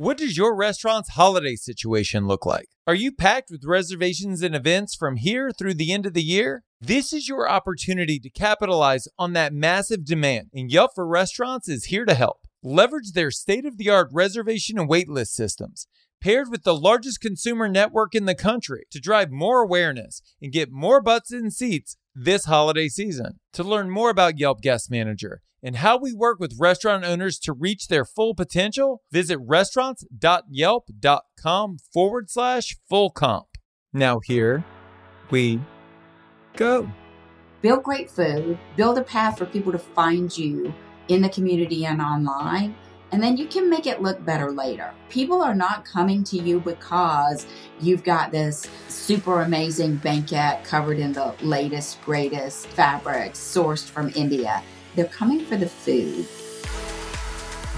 What does your restaurant's holiday situation look like? Are you packed with reservations and events from here through the end of the year? This is your opportunity to capitalize on that massive demand, and Yelp for Restaurants is here to help. Leverage their state of the art reservation and waitlist systems, paired with the largest consumer network in the country, to drive more awareness and get more butts in seats this holiday season. To learn more about Yelp Guest Manager and how we work with restaurant owners to reach their full potential, visit restaurants.yelp.com forward slash full comp. Now, here we go. Build great food, build a path for people to find you in the community and online. And then you can make it look better later. People are not coming to you because you've got this super amazing banquette covered in the latest, greatest fabrics sourced from India they're coming for the food.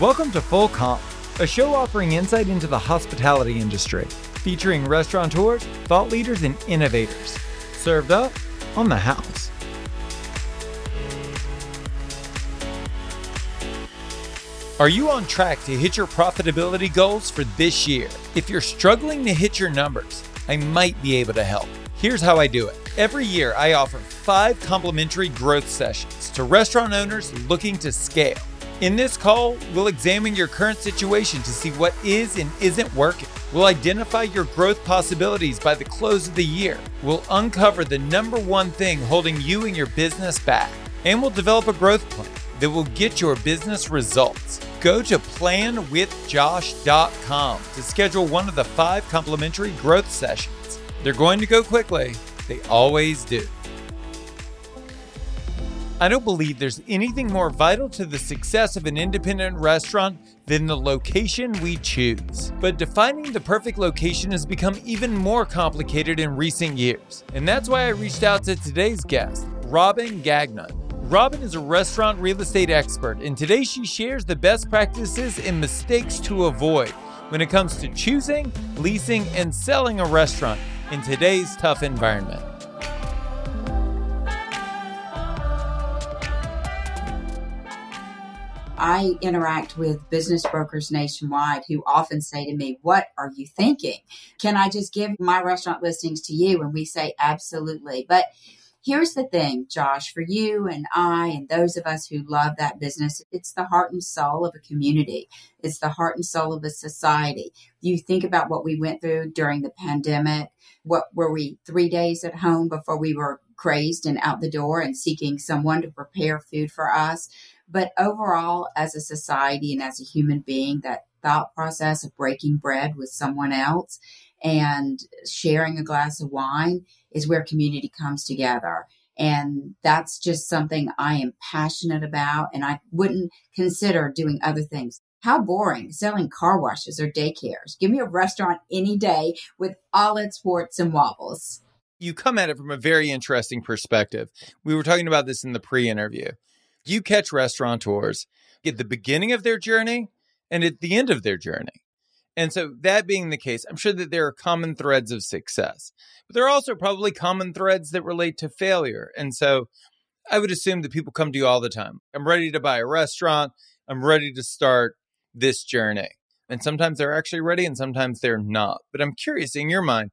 Welcome to Full Comp, a show offering insight into the hospitality industry, featuring restaurateurs, thought leaders, and innovators. Served up on the house. Are you on track to hit your profitability goals for this year? If you're struggling to hit your numbers, I might be able to help. Here's how I do it. Every year, I offer five complimentary growth sessions to restaurant owners looking to scale. In this call, we'll examine your current situation to see what is and isn't working. We'll identify your growth possibilities by the close of the year. We'll uncover the number one thing holding you and your business back. And we'll develop a growth plan that will get your business results. Go to planwithjosh.com to schedule one of the five complimentary growth sessions. They're going to go quickly, they always do. I don't believe there's anything more vital to the success of an independent restaurant than the location we choose. But defining the perfect location has become even more complicated in recent years. And that's why I reached out to today's guest, Robin Gagnon. Robin is a restaurant real estate expert, and today she shares the best practices and mistakes to avoid when it comes to choosing, leasing, and selling a restaurant in today's tough environment. I interact with business brokers nationwide who often say to me, What are you thinking? Can I just give my restaurant listings to you? And we say, Absolutely. But here's the thing, Josh, for you and I and those of us who love that business, it's the heart and soul of a community. It's the heart and soul of a society. You think about what we went through during the pandemic. What were we three days at home before we were crazed and out the door and seeking someone to prepare food for us? But overall, as a society and as a human being, that thought process of breaking bread with someone else and sharing a glass of wine is where community comes together. And that's just something I am passionate about, and I wouldn't consider doing other things. How boring selling car washes or daycares. Give me a restaurant any day with all its warts and wobbles. You come at it from a very interesting perspective. We were talking about this in the pre interview. You catch restaurateurs at the beginning of their journey and at the end of their journey. And so, that being the case, I'm sure that there are common threads of success, but there are also probably common threads that relate to failure. And so, I would assume that people come to you all the time. I'm ready to buy a restaurant. I'm ready to start this journey. And sometimes they're actually ready and sometimes they're not. But I'm curious in your mind,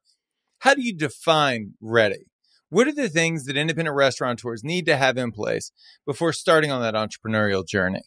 how do you define ready? What are the things that independent restaurateurs need to have in place before starting on that entrepreneurial journey?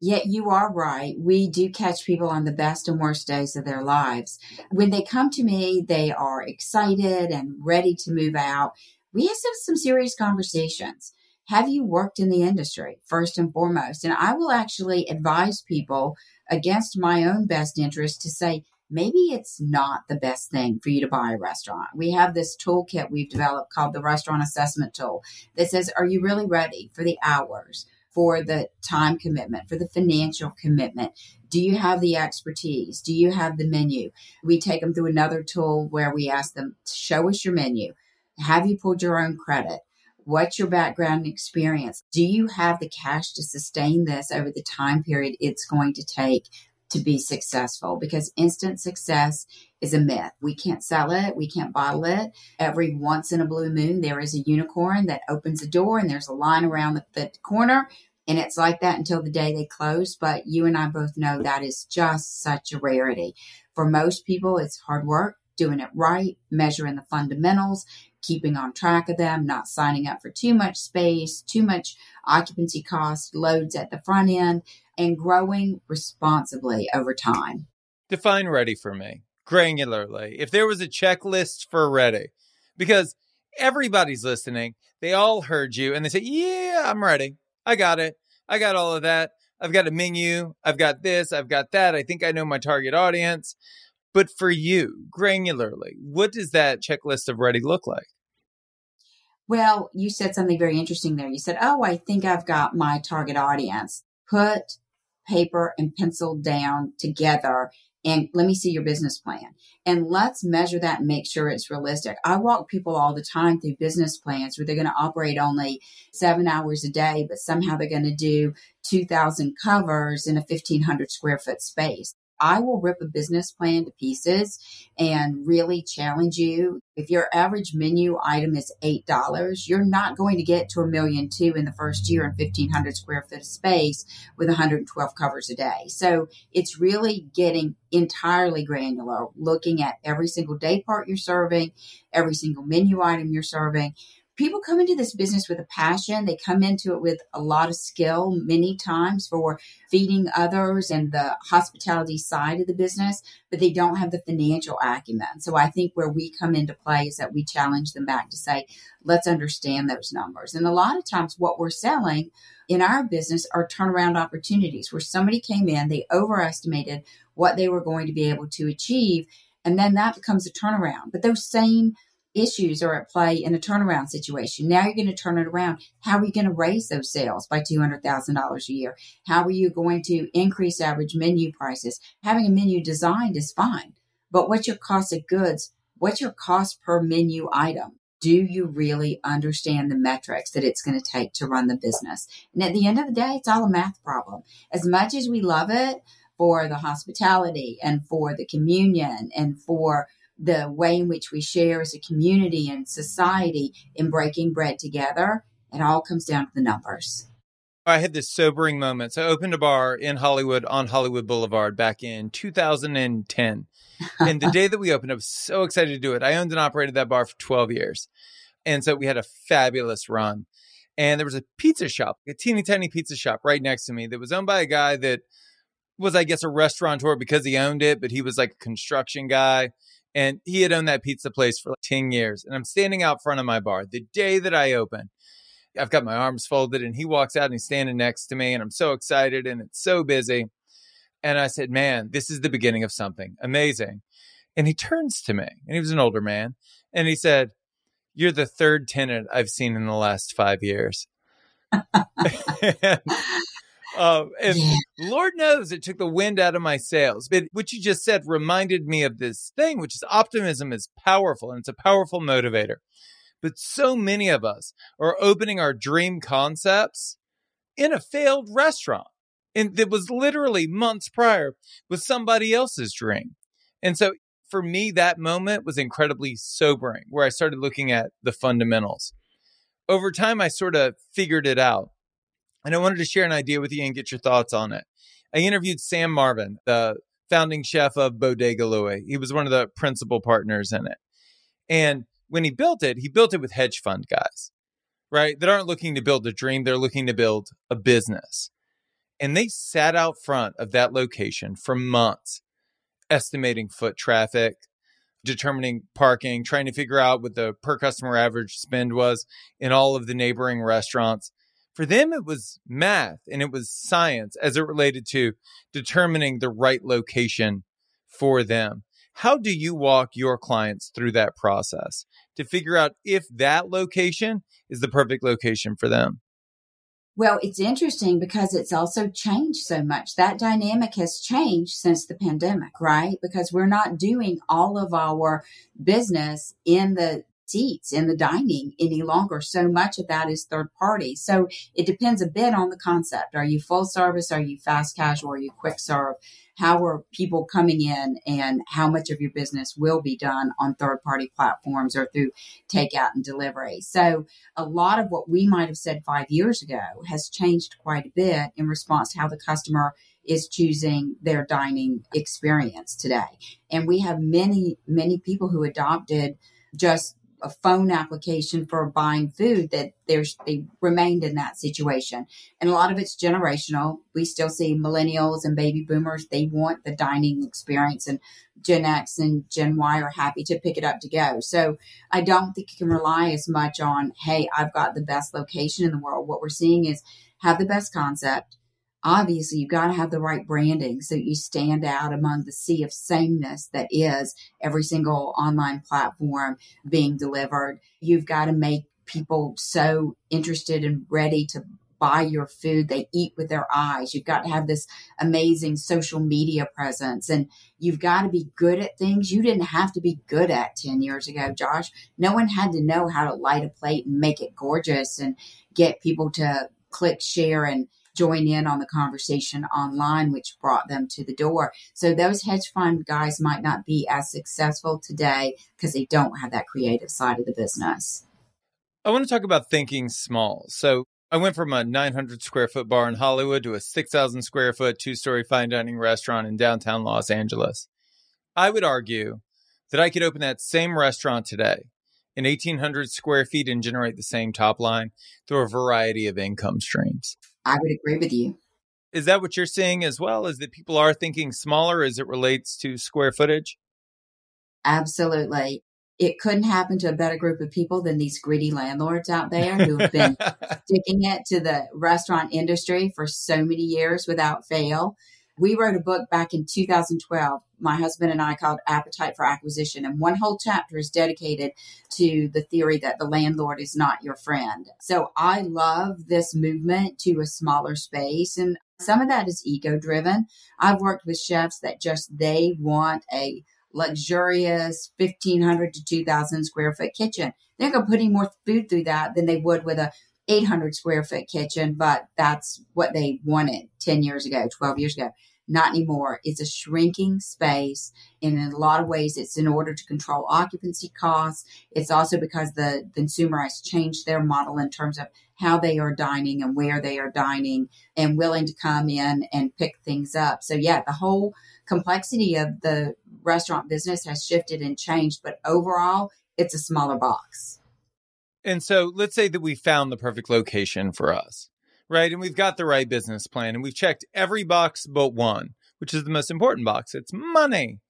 Yet you are right. We do catch people on the best and worst days of their lives. When they come to me, they are excited and ready to move out. We have some serious conversations. Have you worked in the industry first and foremost? And I will actually advise people against my own best interest to say, maybe it's not the best thing for you to buy a restaurant. We have this toolkit we've developed called the restaurant assessment tool that says, are you really ready for the hours? For the time commitment, for the financial commitment? Do you have the expertise? Do you have the menu? We take them through another tool where we ask them, show us your menu. Have you pulled your own credit? What's your background and experience? Do you have the cash to sustain this over the time period it's going to take to be successful? Because instant success is a myth. We can't sell it, we can't bottle it. Every once in a blue moon, there is a unicorn that opens a door and there's a line around the, the corner And it's like that until the day they close. But you and I both know that is just such a rarity. For most people, it's hard work, doing it right, measuring the fundamentals, keeping on track of them, not signing up for too much space, too much occupancy cost, loads at the front end, and growing responsibly over time. Define ready for me granularly. If there was a checklist for ready, because everybody's listening, they all heard you and they say, Yeah, I'm ready. I got it. I got all of that. I've got a menu. I've got this. I've got that. I think I know my target audience. But for you, granularly, what does that checklist of ready look like? Well, you said something very interesting there. You said, Oh, I think I've got my target audience. Put paper and pencil down together and let me see your business plan and let's measure that and make sure it's realistic. I walk people all the time through business plans where they're going to operate only seven hours a day, but somehow they're going to do 2,000 covers in a 1,500 square foot space. I will rip a business plan to pieces and really challenge you. If your average menu item is $8, you're not going to get to a million two in the first year in 1500 square foot of space with 112 covers a day. So it's really getting entirely granular, looking at every single day part you're serving, every single menu item you're serving, people come into this business with a passion. They come into it with a lot of skill many times for feeding others and the hospitality side of the business, but they don't have the financial acumen. So I think where we come into play is that we challenge them back to say, let's understand those numbers. And a lot of times what we're selling in our business are turnaround opportunities where somebody came in, they overestimated what they were going to be able to achieve. And then that becomes a turnaround. But those same issues are at play in a turnaround situation. Now you're going to turn it around. How are you going to raise those sales by $200,000 a year? How are you going to increase average menu prices? Having a menu designed is fine, but what's your cost of goods? What's your cost per menu item? Do you really understand the metrics that it's going to take to run the business? And at the end of the day, it's all a math problem. As much as we love it for the hospitality and for the communion and for the way in which we share as a community and society in breaking bread together, it all comes down to the numbers. I had this sobering moment. So I opened a bar in Hollywood on Hollywood Boulevard back in 2010. and the day that we opened, I was so excited to do it. I owned and operated that bar for 12 years. And so we had a fabulous run. And there was a pizza shop, a teeny tiny pizza shop right next to me that was owned by a guy that was, I guess, a restaurateur because he owned it, but he was like a construction guy. And he had owned that pizza place for like 10 years. And I'm standing out front of my bar the day that I open. I've got my arms folded and he walks out and he's standing next to me and I'm so excited and it's so busy. And I said, Man, this is the beginning of something amazing. And he turns to me and he was an older man and he said, You're the third tenant I've seen in the last five years. and, um, and yeah. Lord knows it took the wind out of my sails. But what you just said reminded me of this thing, which is optimism is powerful and it's a powerful motivator. But so many of us are opening our dream concepts in a failed restaurant. And it was literally months prior with somebody else's dream. And so for me, that moment was incredibly sobering, where I started looking at the fundamentals. Over time, I sort of figured it out. And I wanted to share an idea with you and get your thoughts on it. I interviewed Sam Marvin, the founding chef of Bottega Louie. He was one of the principal partners in it. And when he built it, he built it with hedge fund guys, right? That aren't looking to build a dream, they're looking to build a business. And they sat out front of that location for months, estimating foot traffic, determining parking, trying to figure out what the per customer average spend was in all of the neighboring restaurants for them it was math and it was science as it related to determining the right location for them how do you walk your clients through that process to figure out if that location is the perfect location for them well, it's interesting because it's also changed so much. That dynamic has changed since the pandemic, right? Because we're not doing all of our business in the seats in the dining any longer. So much of that is third party. So it depends a bit on the concept. Are you full service? Are you fast casual? Are you quick serve? how are people coming in and how much of your business will be done on third party platforms or through takeout and delivery. So a lot of what we might have said five years ago has changed quite a bit in response to how the customer is choosing their dining experience today. And we have many, many people who adopted just a phone application for buying food that there's they remained in that situation. And a lot of it's generational. We still see millennials and baby boomers they want the dining experience and gen x and gen y are happy to pick it up to go. So i don't think you can rely as much on hey i've got the best location in the world. What we're seeing is have the best concept obviously you've got to have the right branding so you stand out among the sea of sameness that is every single online platform being delivered. You've got to make people so interested and ready to buy your food. They eat with their eyes. You've got to have this amazing social media presence and you've got to be good at things you didn't have to be good at 10 years ago, Josh. No one had to know how to light a plate and make it gorgeous and get people to click share and join in on the conversation online, which brought them to the door. So those hedge fund guys might not be as successful today because they don't have that creative side of the business. I want to talk about thinking small. So I went from a 900 square foot bar in Hollywood to a 6,000 square foot two story fine dining restaurant in downtown Los Angeles. I would argue that I could open that same restaurant today in 1,800 square feet and generate the same top line through a variety of income streams. I would agree with you. Is that what you're seeing as well? Is that people are thinking smaller as it relates to square footage? Absolutely. It couldn't happen to a better group of people than these greedy landlords out there who have been sticking it to the restaurant industry for so many years without fail. We wrote a book back in 2012, my husband and I called Appetite for Acquisition. And one whole chapter is dedicated to the theory that the landlord is not your friend. So I love this movement to a smaller space. And some of that is ego driven. I've worked with chefs that just they want a luxurious 1500 to 2000 square foot kitchen. They're going to put any more food through that than they would with a 800 square foot kitchen, but that's what they wanted 10 years ago, 12 years ago. Not anymore. It's a shrinking space. And in a lot of ways, it's in order to control occupancy costs. It's also because the, consumer has changed their model in terms of how they are dining and where they are dining and willing to come in and pick things up. So, yeah, the whole complexity of the restaurant business has shifted and changed, but overall, it's a smaller box. And so let's say that we found the perfect location for us, right? And we've got the right business plan and we've checked every box but one, which is the most important box. It's money.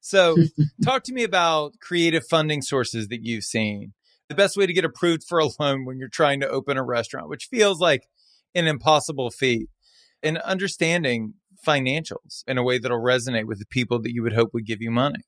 So talk to me about creative funding sources that you've seen. The best way to get approved for a loan when you're trying to open a restaurant, which feels like an impossible feat, and understanding financials in a way that'll resonate with the people that you would hope would give you money.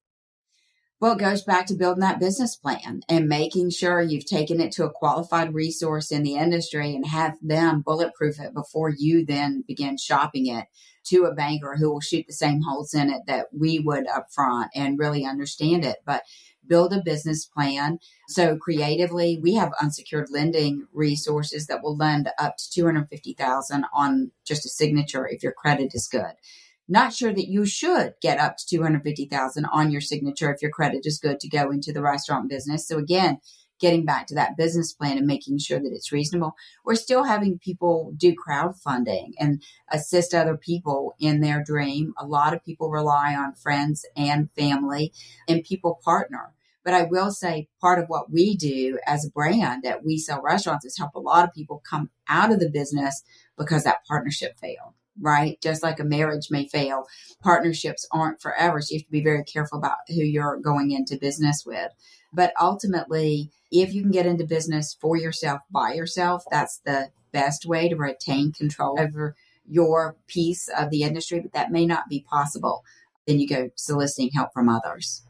Well, it goes back to building that business plan and making sure you've taken it to a qualified resource in the industry and have them bulletproof it before you then begin shopping it to a banker who will shoot the same holes in it that we would up front and really understand it. But build a business plan. So creatively, we have unsecured lending resources that will lend up to 250,000 on just a signature if your credit is good. Not sure that you should get up to 250,000 on your signature if your credit is good to go into the restaurant business. So again, getting back to that business plan and making sure that it's reasonable. We're still having people do crowdfunding and assist other people in their dream. A lot of people rely on friends and family and people partner. But I will say part of what we do as a brand that we sell restaurants is help a lot of people come out of the business because that partnership failed right? Just like a marriage may fail, partnerships aren't forever. So you have to be very careful about who you're going into business with. But ultimately, if you can get into business for yourself by yourself, that's the best way to retain control over your piece of the industry, but that may not be possible. Then you go soliciting help from others.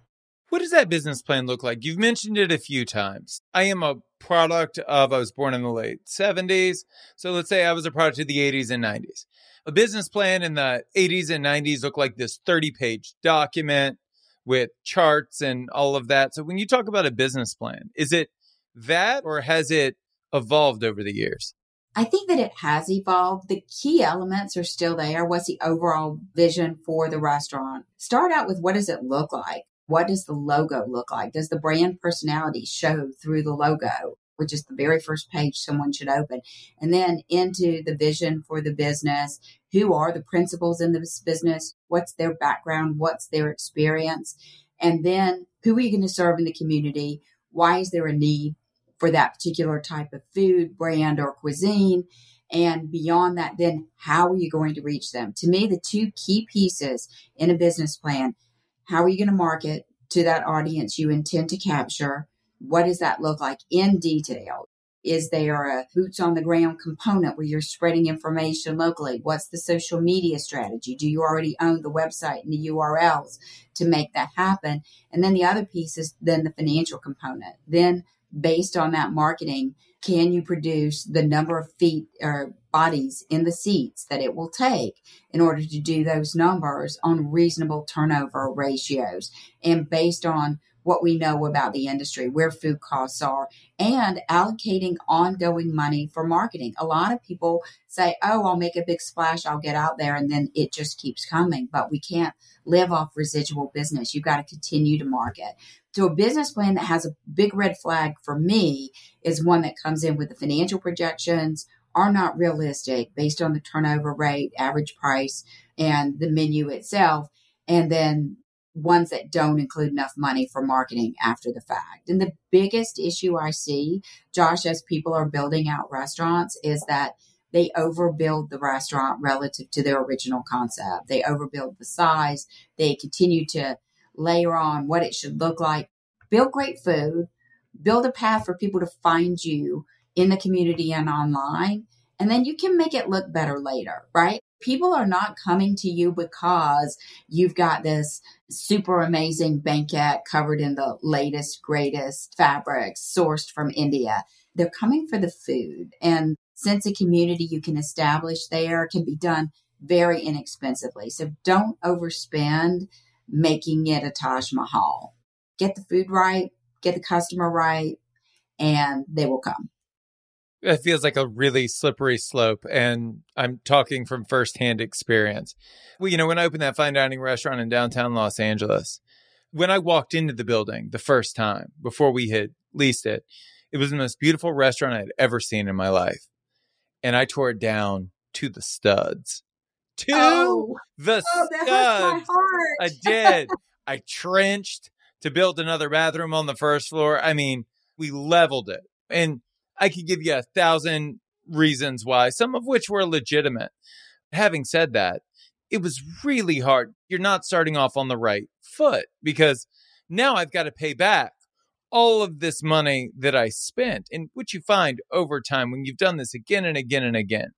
What does that business plan look like? You've mentioned it a few times. I am a product of, I was born in the late 70s. So let's say I was a product of the 80s and 90s a business plan in the 80s and 90s looked like this 30 page document with charts and all of that. So when you talk about a business plan, is it that or has it evolved over the years? I think that it has evolved. The key elements are still there. What's the overall vision for the restaurant? Start out with what does it look like? What does the logo look like? Does the brand personality show through the logo? Which is the very first page someone should open. And then into the vision for the business. Who are the principals in this business? What's their background? What's their experience? And then who are you going to serve in the community? Why is there a need for that particular type of food, brand, or cuisine? And beyond that, then how are you going to reach them? To me, the two key pieces in a business plan how are you going to market to that audience you intend to capture? What does that look like in detail? Is there a boots on the ground component where you're spreading information locally? What's the social media strategy? Do you already own the website and the URLs to make that happen? And then the other piece is then the financial component. Then based on that marketing, can you produce the number of feet or bodies in the seats that it will take in order to do those numbers on reasonable turnover ratios? And based on what we know about the industry, where food costs are, and allocating ongoing money for marketing. A lot of people say, Oh, I'll make a big splash, I'll get out there, and then it just keeps coming. But we can't live off residual business. You've got to continue to market. So, a business plan that has a big red flag for me is one that comes in with the financial projections are not realistic based on the turnover rate, average price, and the menu itself. And then ones that don't include enough money for marketing after the fact. And the biggest issue I see, Josh, as people are building out restaurants is that they overbuild the restaurant relative to their original concept. They overbuild the size. They continue to layer on what it should look like. Build great food, build a path for people to find you in the community and online. And then you can make it look better later, right? People are not coming to you because you've got this super amazing banquette covered in the latest, greatest fabrics sourced from India. They're coming for the food. And since a community you can establish there can be done very inexpensively. So don't overspend making it a Taj Mahal. Get the food right, get the customer right, and they will come it feels like a really slippery slope and i'm talking from firsthand experience. Well you know when i opened that fine dining restaurant in downtown los angeles when i walked into the building the first time before we had leased it it was the most beautiful restaurant i had ever seen in my life. And i tore it down to the studs. To oh, the oh, studs! I did. I trenched to build another bathroom on the first floor. I mean we leveled it. And I could give you a thousand reasons why, some of which were legitimate. Having said that, it was really hard. You're not starting off on the right foot because now I've got to pay back all of this money that I spent. And what you find over time when you've done this again and again and again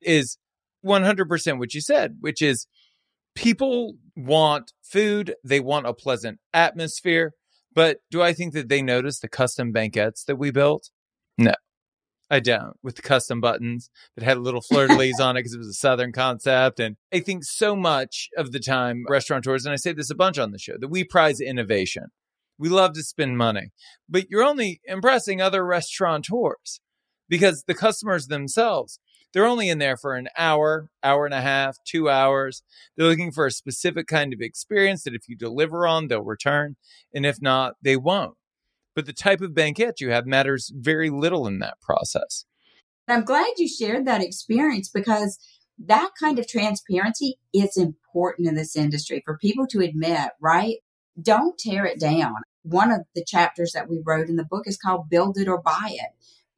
is 100% what you said, which is people want food, they want a pleasant atmosphere. But do I think that they notice the custom banquettes that we built? No, I don't. With the custom buttons that had a little fleur de lis on it because it was a Southern concept. And I think so much of the time, restaurateurs, and I say this a bunch on the show, that we prize innovation. We love to spend money, but you're only impressing other restaurateurs because the customers themselves, they're only in there for an hour, hour and a half, two hours. They're looking for a specific kind of experience that if you deliver on, they'll return. And if not, they won't but the type of banquet you have matters very little in that process. I'm glad you shared that experience because that kind of transparency is important in this industry for people to admit, right? Don't tear it down. One of the chapters that we wrote in the book is called Build It or Buy It.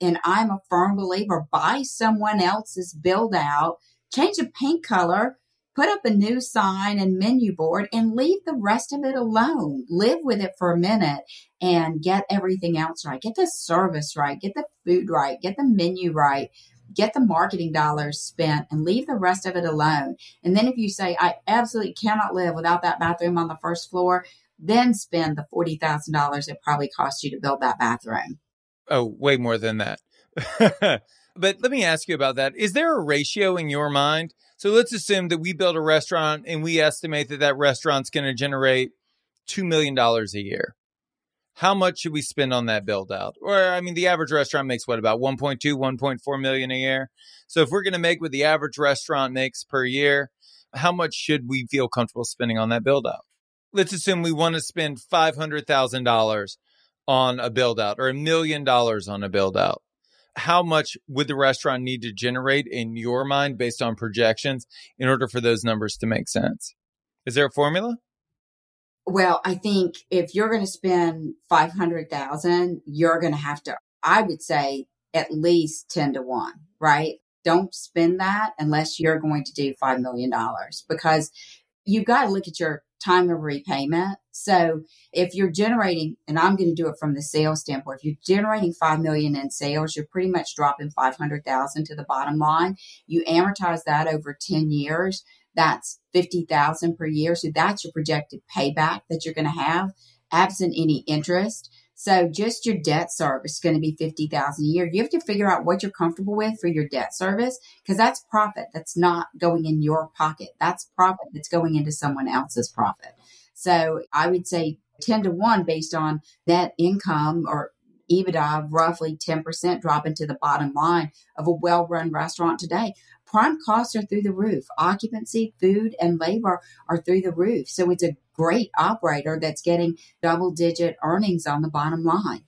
And I'm a firm believer buy someone else's build out, change the paint color, put up a new sign and menu board and leave the rest of it alone. Live with it for a minute and get everything else right. Get the service right. Get the food right. Get the menu right. Get the marketing dollars spent and leave the rest of it alone. And then if you say, I absolutely cannot live without that bathroom on the first floor, then spend the $40,000 it probably cost you to build that bathroom. Oh, way more than that. but let me ask you about that. Is there a ratio in your mind so let's assume that we build a restaurant and we estimate that that restaurant's going to generate $2 million a year. how much should we spend on that build out? Or I mean, the average restaurant makes what about 1.2, 1.4 million a year. So if we're going to make what the average restaurant makes per year, how much should we feel comfortable spending on that build out? Let's assume we want to spend $500,000 on a build out or a million dollars on a build out. How much would the restaurant need to generate in your mind based on projections in order for those numbers to make sense? Is there a formula? Well, I think if you're going to spend 500,000, you're going to have to I would say at least 10 to 1, right? Don't spend that unless you're going to do $5 million because you've got to look at your time of repayment. So if you're generating, and I'm going to do it from the sales standpoint, if you're generating 5 million in sales, you're pretty much dropping 500,000 to the bottom line. You amortize that over 10 years that's 50,000 per year. So that's your projected payback that you're going to have absent any interest. So just your debt service is going to be 50,000 a year. You have to figure out what you're comfortable with for your debt service because that's profit. That's not going in your pocket. That's profit that's going into someone else's profit. So I would say 10 to 1 based on net income or EBITDA roughly 10% drop into the bottom line of a well run restaurant today prime costs are through the roof. Occupancy, food, and labor are through the roof. So it's a great operator that's getting double digit earnings on the bottom line.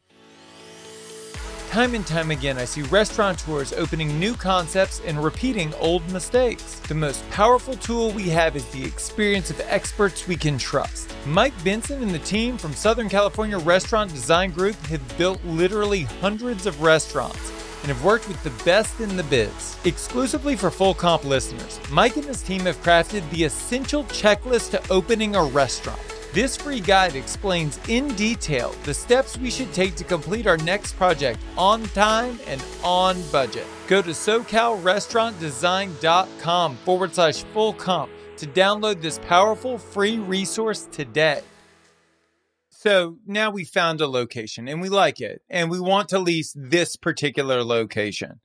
Time and time again, I see restaurateurs opening new concepts and repeating old mistakes. The most powerful tool we have is the experience of experts we can trust. Mike Benson and the team from Southern California Restaurant Design Group have built literally hundreds of restaurants and have worked with the best in the biz. Exclusively for full comp listeners, Mike and his team have crafted the essential checklist to opening a restaurant. This free guide explains in detail the steps we should take to complete our next project on time and on budget. Go to SoCalRestaurantDesign.com forward slash full comp to download this powerful free resource today. So now we found a location and we like it and we want to lease this particular location.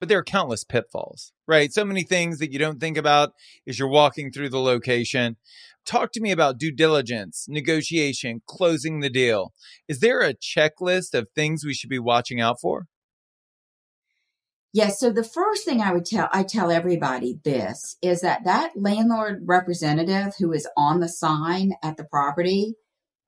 But there are countless pitfalls, right? So many things that you don't think about as you're walking through the location. Talk to me about due diligence, negotiation, closing the deal. Is there a checklist of things we should be watching out for? Yes. Yeah, so the first thing I would tell, I tell everybody this is that that landlord representative who is on the sign at the property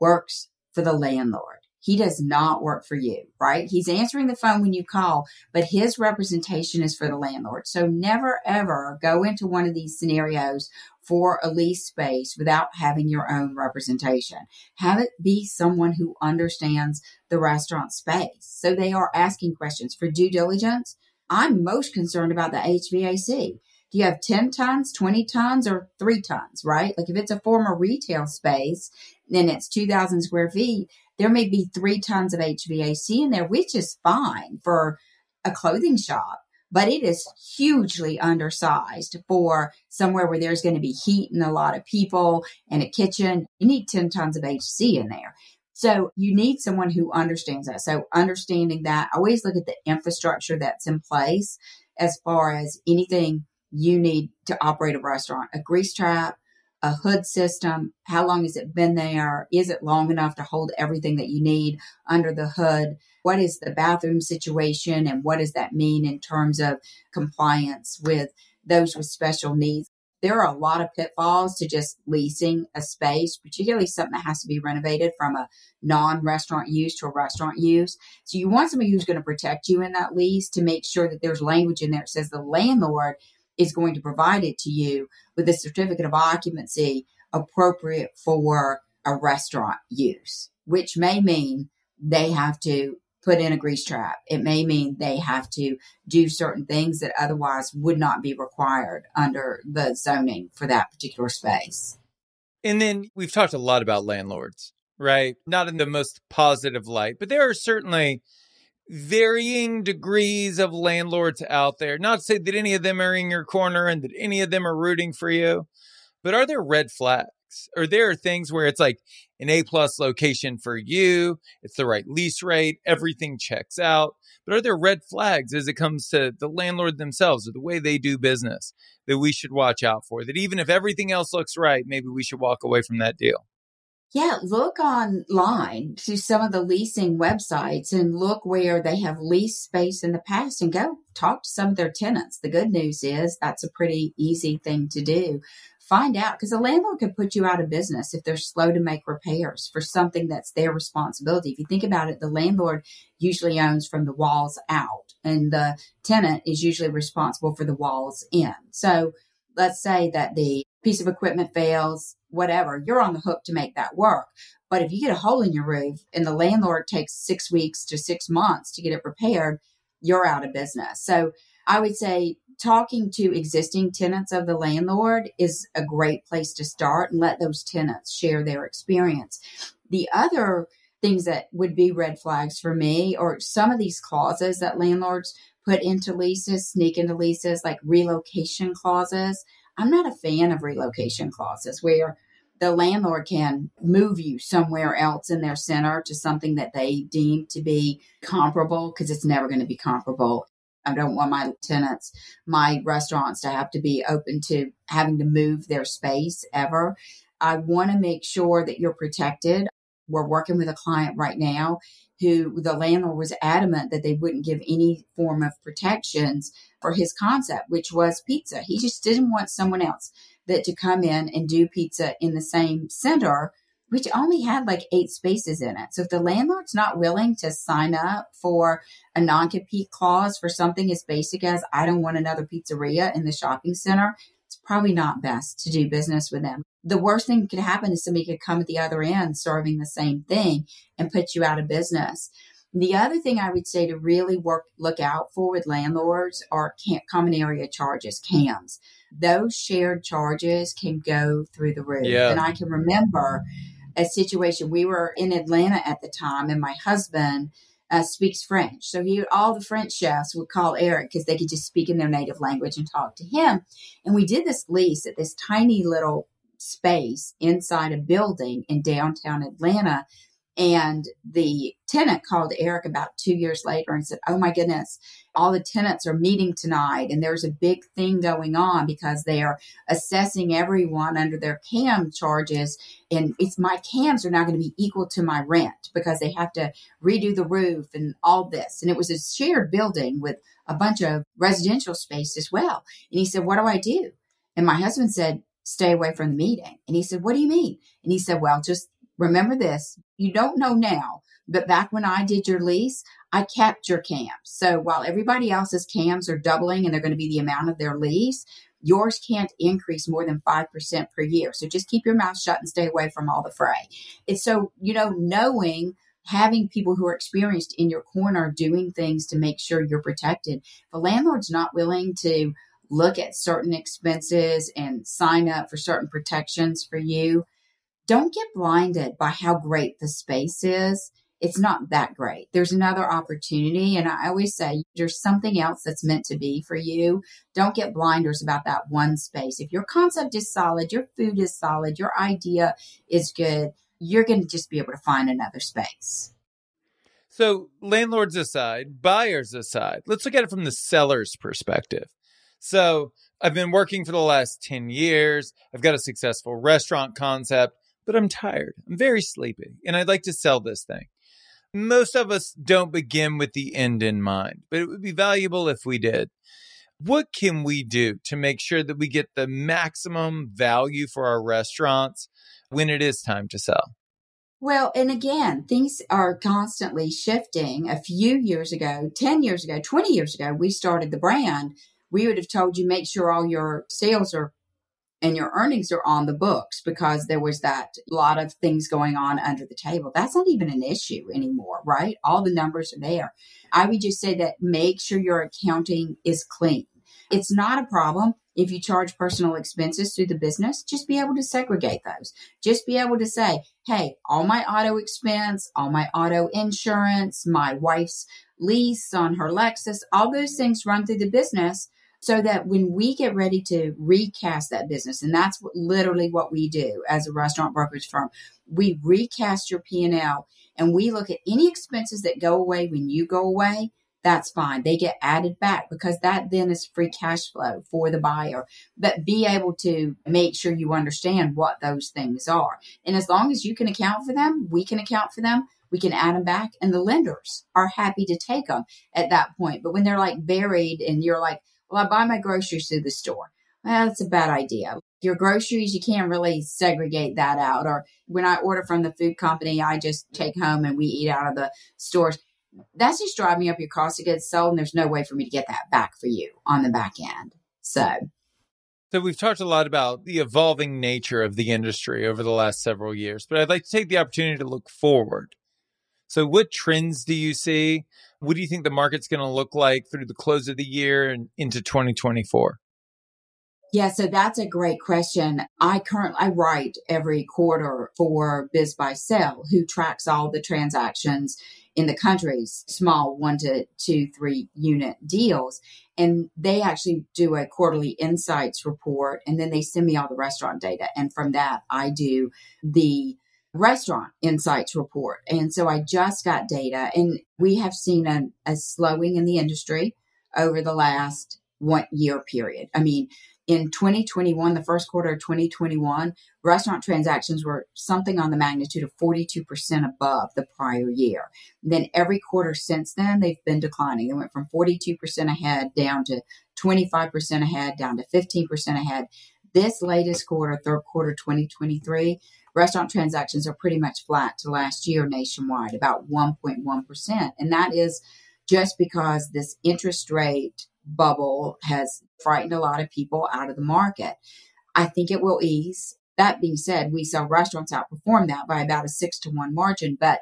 works for the landlord. He does not work for you, right? He's answering the phone when you call, but his representation is for the landlord. So never ever go into one of these scenarios for a lease space without having your own representation. Have it be someone who understands the restaurant space. So they are asking questions for due diligence. I'm most concerned about the HVAC. Do you have 10 tons, 20 tons, or three tons, right? Like if it's a former retail space then it's 2,000 square feet, there may be three tons of HVAC in there, which is fine for a clothing shop, but it is hugely undersized for somewhere where there's going to be heat and a lot of people and a kitchen. You need 10 tons of HC in there. So you need someone who understands that. So understanding that, always look at the infrastructure that's in place as far as anything you need to operate a restaurant, a grease trap, a hood system? How long has it been there? Is it long enough to hold everything that you need under the hood? What is the bathroom situation and what does that mean in terms of compliance with those with special needs? There are a lot of pitfalls to just leasing a space, particularly something that has to be renovated from a non restaurant use to a restaurant use. So you want somebody who's going to protect you in that lease to make sure that there's language in there that says the landlord is going to provide it to you with a certificate of occupancy appropriate for a restaurant use, which may mean they have to put in a grease trap. It may mean they have to do certain things that otherwise would not be required under the zoning for that particular space. And then we've talked a lot about landlords, right? Not in the most positive light, but there are certainly varying degrees of landlords out there. Not to say that any of them are in your corner and that any of them are rooting for you, but are there red flags? Or there are things where it's like an A plus location for you, it's the right lease rate, everything checks out. But are there red flags as it comes to the landlord themselves or the way they do business that we should watch out for? That even if everything else looks right, maybe we should walk away from that deal? Yeah, look online to some of the leasing websites and look where they have leased space in the past and go talk to some of their tenants. The good news is that's a pretty easy thing to do. Find out because the landlord could put you out of business if they're slow to make repairs for something that's their responsibility. If you think about it, the landlord usually owns from the walls out and the tenant is usually responsible for the walls in. So let's say that the piece of equipment fails, whatever, you're on the hook to make that work. But if you get a hole in your roof and the landlord takes six weeks to six months to get it repaired, you're out of business. So I would say talking to existing tenants of the landlord is a great place to start and let those tenants share their experience. The other things that would be red flags for me or some of these clauses that landlords put into leases, sneak into leases, like relocation clauses. I'm not a fan of relocation clauses where the landlord can move you somewhere else in their center to something that they deem to be comparable because it's never going to be comparable. I don't want my tenants, my restaurants to have to be open to having to move their space ever. I want to make sure that you're protected. We're working with a client right now who the landlord was adamant that they wouldn't give any form of protections for his concept, which was pizza. He just didn't want someone else that to come in and do pizza in the same center, which only had like eight spaces in it. So if the landlord's not willing to sign up for a non-compete clause for something as basic as I don't want another pizzeria in the shopping center, it's probably not best to do business with them the worst thing that could happen is somebody could come at the other end serving the same thing and put you out of business. The other thing I would say to really work look out for with landlords are common area charges, CAMs. Those shared charges can go through the roof. Yeah. And I can remember a situation we were in Atlanta at the time, and my husband uh, speaks French. So he, all the French chefs would call Eric because they could just speak in their native language and talk to him. And we did this lease at this tiny little space inside a building in downtown Atlanta. And the tenant called Eric about two years later and said, Oh my goodness, all the tenants are meeting tonight and there's a big thing going on because they are assessing everyone under their CAM charges. And it's my CAMs are now going to be equal to my rent because they have to redo the roof and all this. And it was a shared building with a bunch of residential space as well. And he said, What do I do? And my husband said, stay away from the meeting. And he said, What do you mean? And he said, Well, just remember this. You don't know now, but back when I did your lease, I kept your cams. So while everybody else's cams are doubling and they're going to be the amount of their lease, yours can't increase more than 5% per year. So just keep your mouth shut and stay away from all the fray. It's so, you know, knowing having people who are experienced in your corner doing things to make sure you're protected. The landlord's not willing to look at certain expenses and sign up for certain protections for you. Don't get blinded by how great the space is. It's not that great. There's another opportunity. And I always say there's something else that's meant to be for you. Don't get blinders about that one space. If your concept is solid, your food is solid, your idea is good, you're going to just be able to find another space. So, landlords aside, buyers aside, let's look at it from the seller's perspective. So I've been working for the last 10 years. I've got a successful restaurant concept, but I'm tired. I'm very sleepy and I'd like to sell this thing. Most of us don't begin with the end in mind, but it would be valuable if we did. What can we do to make sure that we get the maximum value for our restaurants when it is time to sell? Well, and again, things are constantly shifting. A few years ago, 10 years ago, 20 years ago, we started the brand we would have told you make sure all your sales are and your earnings are on the books because there was that lot of things going on under the table. That's not even an issue anymore, right? All the numbers are there. I would just say that make sure your accounting is clean. It's not a problem if you charge personal expenses through the business, just be able to segregate those. Just be able to say, hey, all my auto expense, all my auto insurance, my wife's lease on her Lexus, all those things run through the business so that when we get ready to recast that business and that's what, literally what we do as a restaurant brokerage firm we recast your p&l and we look at any expenses that go away when you go away that's fine. They get added back because that then is free cash flow for the buyer. But be able to make sure you understand what those things are. And as long as you can account for them, we can account for them. We can add them back, and the lenders are happy to take them at that point. But when they're like buried, and you're like, "Well, I buy my groceries through the store," well, that's a bad idea. Your groceries, you can't really segregate that out. Or when I order from the food company, I just take home and we eat out of the stores that's just driving up your cost of goods sold, and there's no way for me to get that back for you on the back end. So, so we've talked a lot about the evolving nature of the industry over the last several years, but I'd like to take the opportunity to look forward. So, what trends do you see? What do you think the market's going to look like through the close of the year and into 2024? Yeah, so that's a great question. I currently I write every quarter for BizBuySell, who tracks all the transactions in the country's small one to two, three unit deals. And they actually do a quarterly insights report and then they send me all the restaurant data. And from that, I do the restaurant insights report. And so I just got data and we have seen a, a slowing in the industry over the last one year period. I mean, in 2021, the first quarter of 2021, restaurant transactions were something on the magnitude of 42% above the prior year. And then every quarter since then, they've been declining. They went from 42% ahead down to 25% ahead, down to 15% ahead. This latest quarter, third quarter 2023, restaurant transactions are pretty much flat to last year nationwide, about 1.1%. And that is just because this interest rate bubble has frightened a lot of people out of the market. I think it will ease. That being said, we saw restaurants outperform that by about a six to one margin, but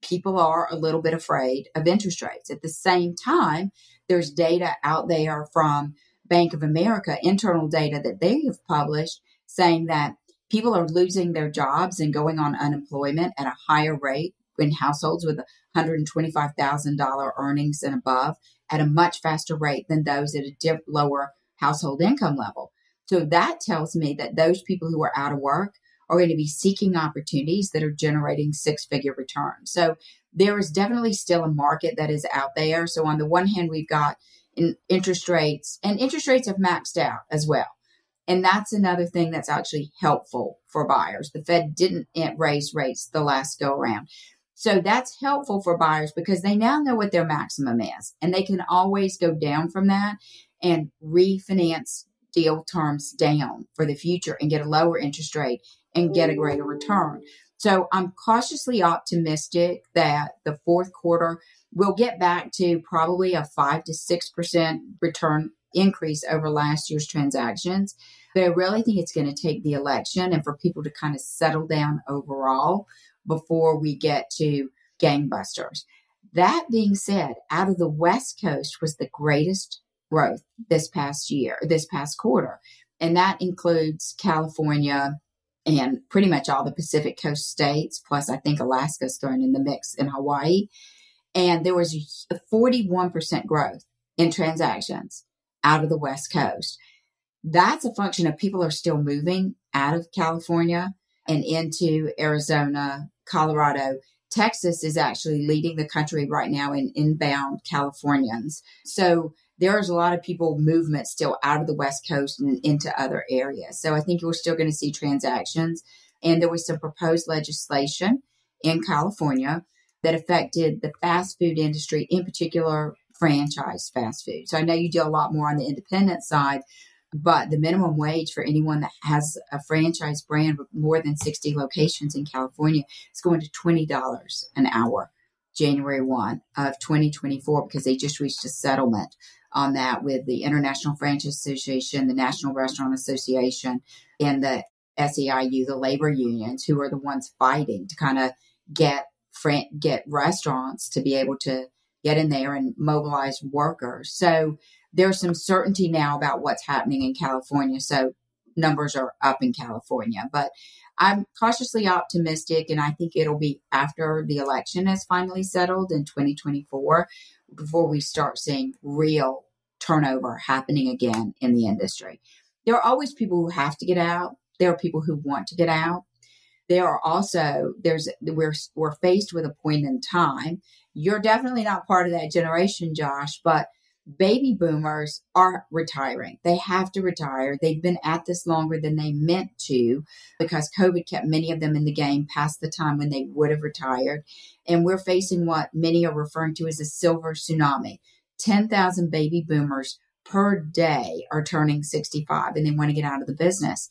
people are a little bit afraid of interest rates. At the same time, there's data out there from Bank of America, internal data that they have published saying that people are losing their jobs and going on unemployment at a higher rate in households with $125,000 earnings and above at a much faster rate than those at a dip, lower household income level. So that tells me that those people who are out of work are going to be seeking opportunities that are generating six figure returns. So there is definitely still a market that is out there. So on the one hand, we've got in interest rates and interest rates have maxed out as well. And that's another thing that's actually helpful for buyers. The Fed didn't eh, raise rates the last go around. So that's helpful for buyers because they now know what their maximum is and they can always go down from that and refinance deal terms down for the future and get a lower interest rate and get a greater return. So I'm cautiously optimistic that the fourth quarter will get back to probably a 5 to 6% return increase over last year's transactions. But I really think it's going to take the election and for people to kind of settle down overall before we get to gangbusters. That being said, out of the West Coast was the greatest growth this past year, this past quarter. And that includes California and pretty much all the Pacific Coast states, plus I think Alaska's thrown in the mix in Hawaii. And there was a 41% growth in transactions out of the West Coast. That's a function of people are still moving out of California and into Arizona, Colorado. Texas is actually leading the country right now in inbound Californians. So there's a lot of people movement still out of the West Coast and into other areas. So I think we're still going to see transactions. And there was some proposed legislation in California that affected the fast food industry, in particular franchise fast food. So I know you do a lot more on the independent side, but the minimum wage for anyone that has a franchise brand with more than 60 locations in California is going to $20 an hour, January 1 of 2024, because they just reached a settlement on that with the International Franchise Association, the National Restaurant Association, and the SEIU, the labor unions, who are the ones fighting to kind of get get restaurants to be able to get in there and mobilize workers. So there's some certainty now about what's happening in California. So numbers are up in California, but I'm cautiously optimistic, and I think it'll be after the election has finally settled in 2024 before we start seeing real turnover happening again in the industry. There are always people who have to get out. There are people who want to get out. There are also there's we're we're faced with a point in time. You're definitely not part of that generation, Josh, but baby boomers are retiring. They have to retire. They've been at this longer than they meant to because COVID kept many of them in the game past the time when they would have retired. And we're facing what many are referring to as a silver tsunami. 10,000 baby boomers per day are turning 65 and they want to get out of the business.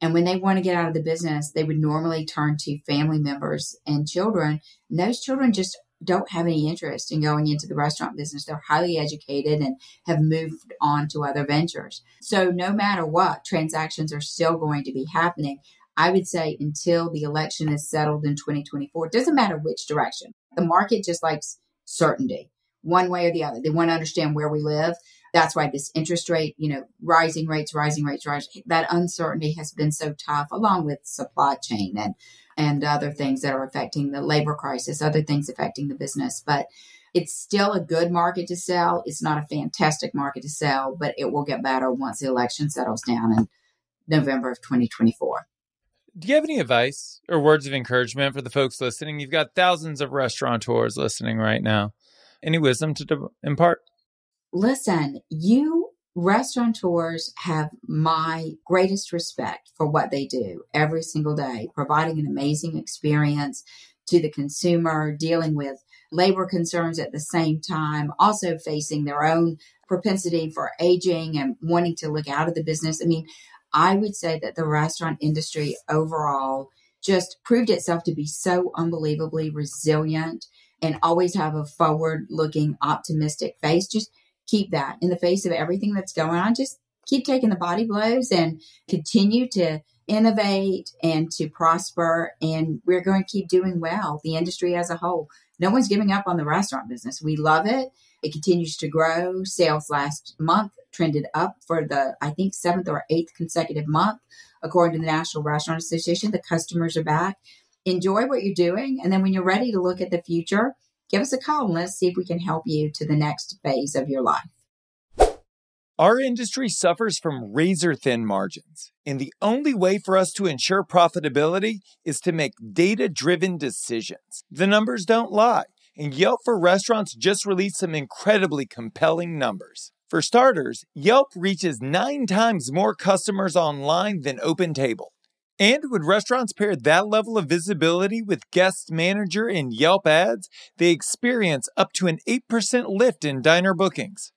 And when they want to get out of the business, they would normally turn to family members and children. And those children just don't have any interest in going into the restaurant business. They're highly educated and have moved on to other ventures. So, no matter what, transactions are still going to be happening. I would say until the election is settled in 2024, it doesn't matter which direction. The market just likes certainty, one way or the other. They want to understand where we live. That's why this interest rate, you know, rising rates, rising rates, rising, that uncertainty has been so tough, along with supply chain and and other things that are affecting the labor crisis, other things affecting the business. But it's still a good market to sell. It's not a fantastic market to sell, but it will get better once the election settles down in November of 2024. Do you have any advice or words of encouragement for the folks listening? You've got thousands of restaurateurs listening right now. Any wisdom to impart? Listen, you restaurateurs have my greatest respect for what they do every single day, providing an amazing experience to the consumer, dealing with labor concerns at the same time, also facing their own propensity for aging and wanting to look out of the business. I mean, I would say that the restaurant industry overall just proved itself to be so unbelievably resilient and always have a forward looking optimistic face. Just keep that in the face of everything that's going on. Just keep taking the body blows and continue to innovate and to prosper. And we're going to keep doing well, the industry as a whole. No one's giving up on the restaurant business. We love it. It continues to grow. Sales last month trended up for the, I think, seventh or eighth consecutive month. According to the National Restaurant Association, the customers are back. Enjoy what you're doing. And then when you're ready to look at the future, give us a call and let's see if we can help you to the next phase of your life. Our industry suffers from razor thin margins, and the only way for us to ensure profitability is to make data driven decisions. The numbers don't lie, and Yelp for Restaurants just released some incredibly compelling numbers. For starters, Yelp reaches nine times more customers online than OpenTable. And when restaurants pair that level of visibility with Guest Manager and Yelp ads, they experience up to an 8% lift in diner bookings.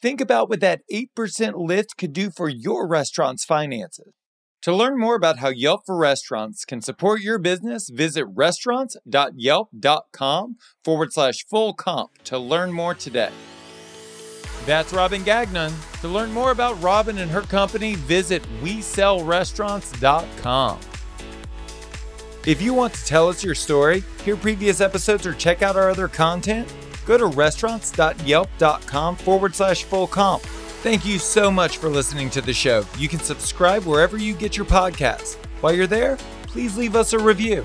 Think about what that 8% lift could do for your restaurant's finances. To learn more about how Yelp for Restaurants can support your business, visit restaurants.yelp.com forward slash full comp to learn more today. That's Robin Gagnon. To learn more about Robin and her company, visit WeSellRestaurants.com. If you want to tell us your story, hear previous episodes, or check out our other content, go to restaurants.yelp.com forward slash full comp. Thank you so much for listening to the show. You can subscribe wherever you get your podcasts. While you're there, please leave us a review.